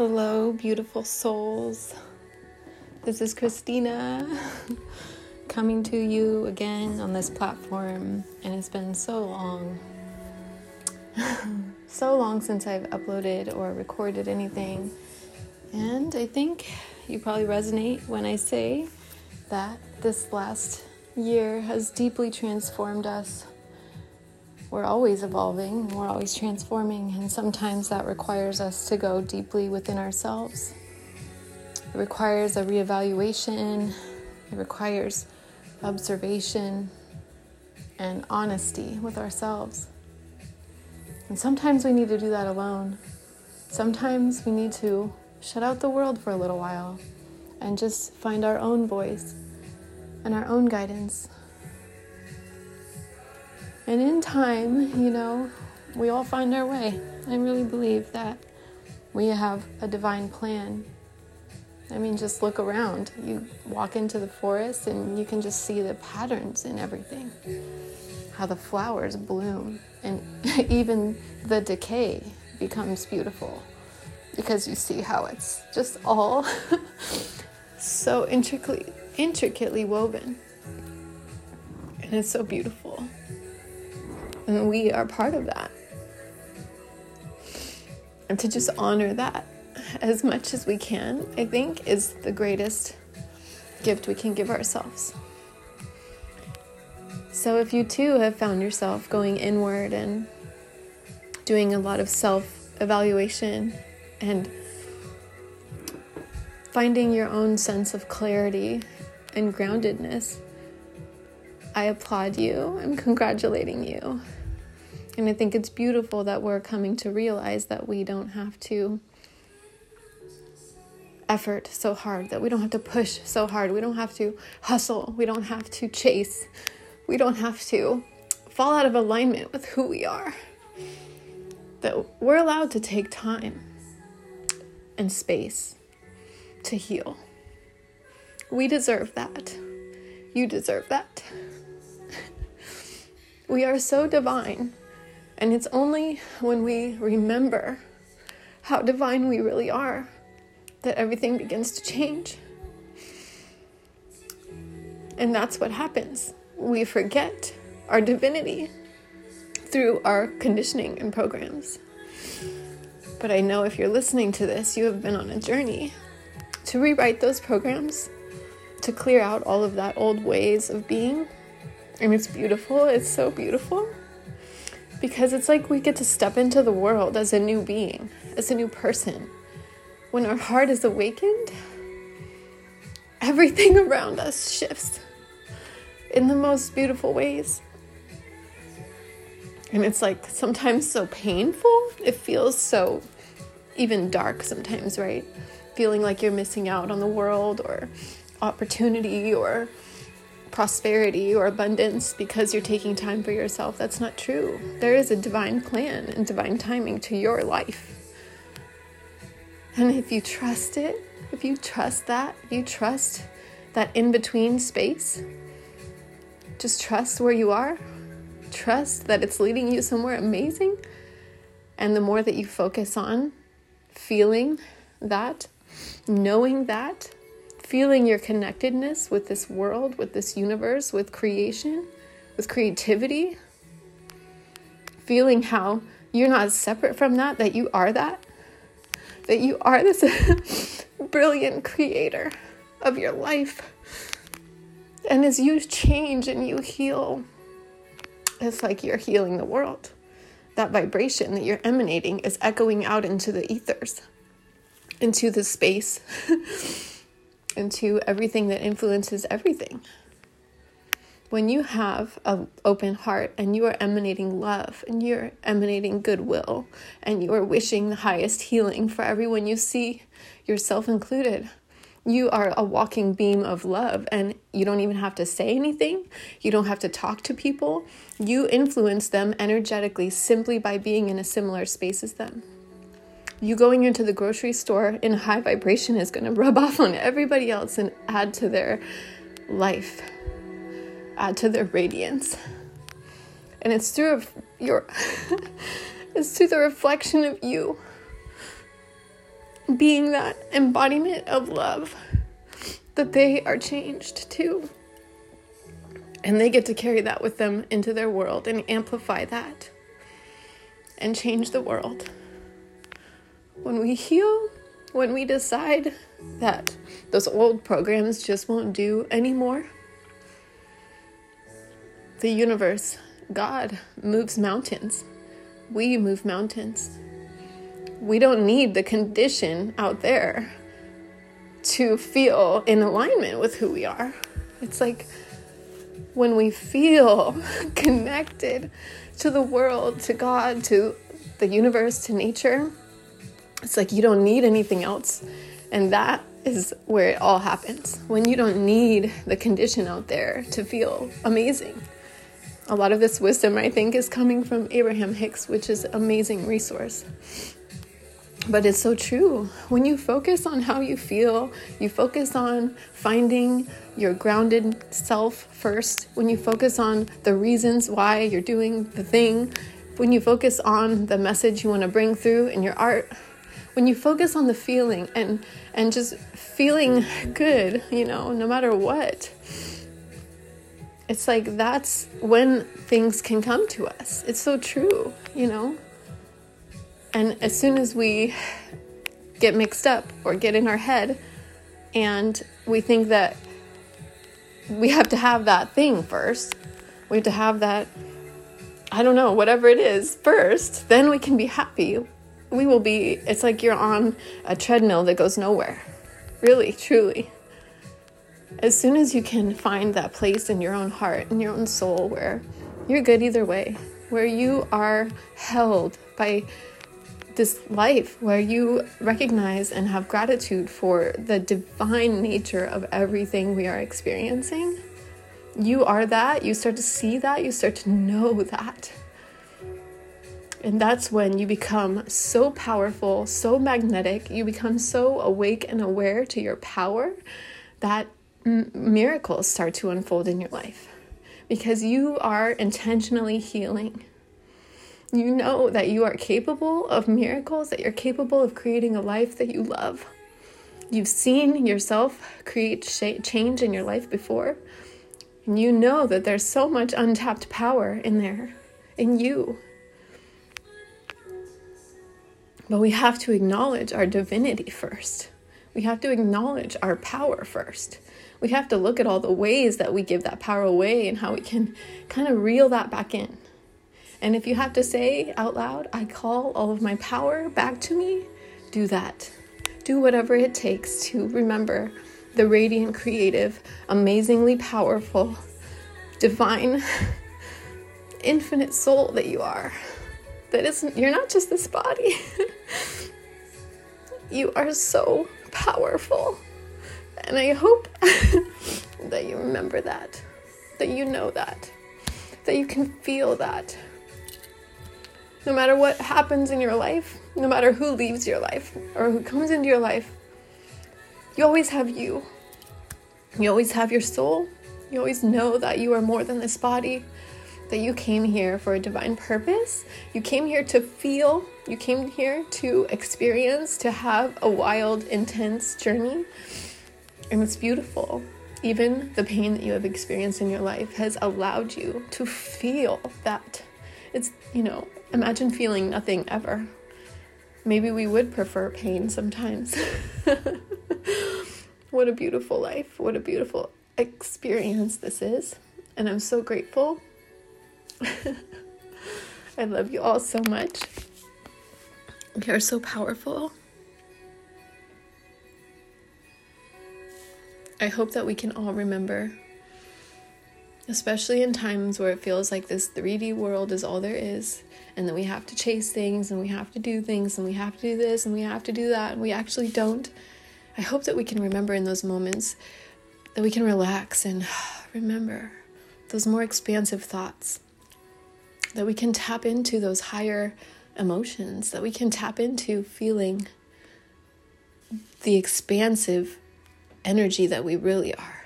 Hello, beautiful souls. This is Christina coming to you again on this platform, and it's been so long. so long since I've uploaded or recorded anything, and I think you probably resonate when I say that this last year has deeply transformed us we're always evolving, we're always transforming, and sometimes that requires us to go deeply within ourselves. It requires a reevaluation, it requires observation and honesty with ourselves. And sometimes we need to do that alone. Sometimes we need to shut out the world for a little while and just find our own voice and our own guidance and in time, you know, we all find our way. I really believe that we have a divine plan. I mean, just look around. You walk into the forest and you can just see the patterns in everything. How the flowers bloom and even the decay becomes beautiful because you see how it's just all so intricately intricately woven. And it's so beautiful. And we are part of that. And to just honor that as much as we can, I think, is the greatest gift we can give ourselves. So, if you too have found yourself going inward and doing a lot of self evaluation and finding your own sense of clarity and groundedness, I applaud you. I'm congratulating you. And I think it's beautiful that we're coming to realize that we don't have to effort so hard, that we don't have to push so hard, we don't have to hustle, we don't have to chase, we don't have to fall out of alignment with who we are. That we're allowed to take time and space to heal. We deserve that. You deserve that. we are so divine and it's only when we remember how divine we really are that everything begins to change. And that's what happens. We forget our divinity through our conditioning and programs. But I know if you're listening to this, you have been on a journey to rewrite those programs, to clear out all of that old ways of being. And it's beautiful, it's so beautiful because it's like we get to step into the world as a new being, as a new person. When our heart is awakened, everything around us shifts in the most beautiful ways. And it's like sometimes so painful. It feels so even dark sometimes, right? Feeling like you're missing out on the world or opportunity or prosperity or abundance because you're taking time for yourself. That's not true. There is a divine plan and divine timing to your life. And if you trust it, if you trust that, if you trust that in between space, just trust where you are, trust that it's leading you somewhere amazing. And the more that you focus on feeling that, knowing that, feeling your connectedness with this world, with this universe, with creation, with creativity, feeling how you're not separate from that, that you are that, that you are this brilliant creator of your life. And as you change and you heal, it's like you're healing the world. That vibration that you're emanating is echoing out into the ethers, into the space. into everything that influences everything. When you have an open heart and you are emanating love and you're emanating goodwill and you are wishing the highest healing for everyone you see, yourself included, you are a walking beam of love and you don't even have to say anything. You don't have to talk to people. You influence them energetically simply by being in a similar space as them you going into the grocery store in high vibration is going to rub off on everybody else and add to their life, add to their radiance. And it's through your it's through the reflection of you. being that embodiment of love, that they are changed too. And they get to carry that with them into their world and amplify that and change the world. When we heal, when we decide that those old programs just won't do anymore, the universe, God, moves mountains. We move mountains. We don't need the condition out there to feel in alignment with who we are. It's like when we feel connected to the world, to God, to the universe, to nature, it's like you don't need anything else. And that is where it all happens. When you don't need the condition out there to feel amazing. A lot of this wisdom, I think, is coming from Abraham Hicks, which is amazing resource. But it's so true. When you focus on how you feel, you focus on finding your grounded self first, when you focus on the reasons why you're doing the thing, when you focus on the message you want to bring through in your art, when you focus on the feeling and and just feeling good, you know, no matter what. It's like that's when things can come to us. It's so true, you know. And as soon as we get mixed up or get in our head and we think that we have to have that thing first, we have to have that, I don't know, whatever it is first, then we can be happy. We will be, it's like you're on a treadmill that goes nowhere. Really, truly. As soon as you can find that place in your own heart, in your own soul, where you're good either way, where you are held by this life where you recognize and have gratitude for the divine nature of everything we are experiencing, you are that, you start to see that, you start to know that. And that's when you become so powerful, so magnetic, you become so awake and aware to your power that m- miracles start to unfold in your life because you are intentionally healing you know that you are capable of miracles, that you're capable of creating a life that you love. You've seen yourself create change in your life before, and you know that there's so much untapped power in there, in you. But we have to acknowledge our divinity first. We have to acknowledge our power first. We have to look at all the ways that we give that power away and how we can kind of reel that back in. And if you have to say out loud, I call all of my power back to me, do that. Do whatever it takes to remember the radiant, creative, amazingly powerful, divine, infinite soul that you are. That isn't, you're not just this body. you are so powerful. And I hope that you remember that, that you know that, that you can feel that no matter what happens in your life, no matter who leaves your life or who comes into your life, you always have you. You always have your soul. You always know that you are more than this body, that you came here for a divine purpose. You came here to feel, you came here to experience, to have a wild, intense journey. And it's beautiful. Even the pain that you have experienced in your life has allowed you to feel that. It's, you know, Imagine feeling nothing ever. Maybe we would prefer pain sometimes. what a beautiful life. What a beautiful experience this is. And I'm so grateful. I love you all so much. You're so powerful. I hope that we can all remember especially in times where it feels like this 3D world is all there is, and that we have to chase things and we have to do things and we have to do this and we have to do that, and we actually don't. I hope that we can remember in those moments that we can relax and remember those more expansive thoughts, that we can tap into those higher emotions, that we can tap into feeling the expansive energy that we really are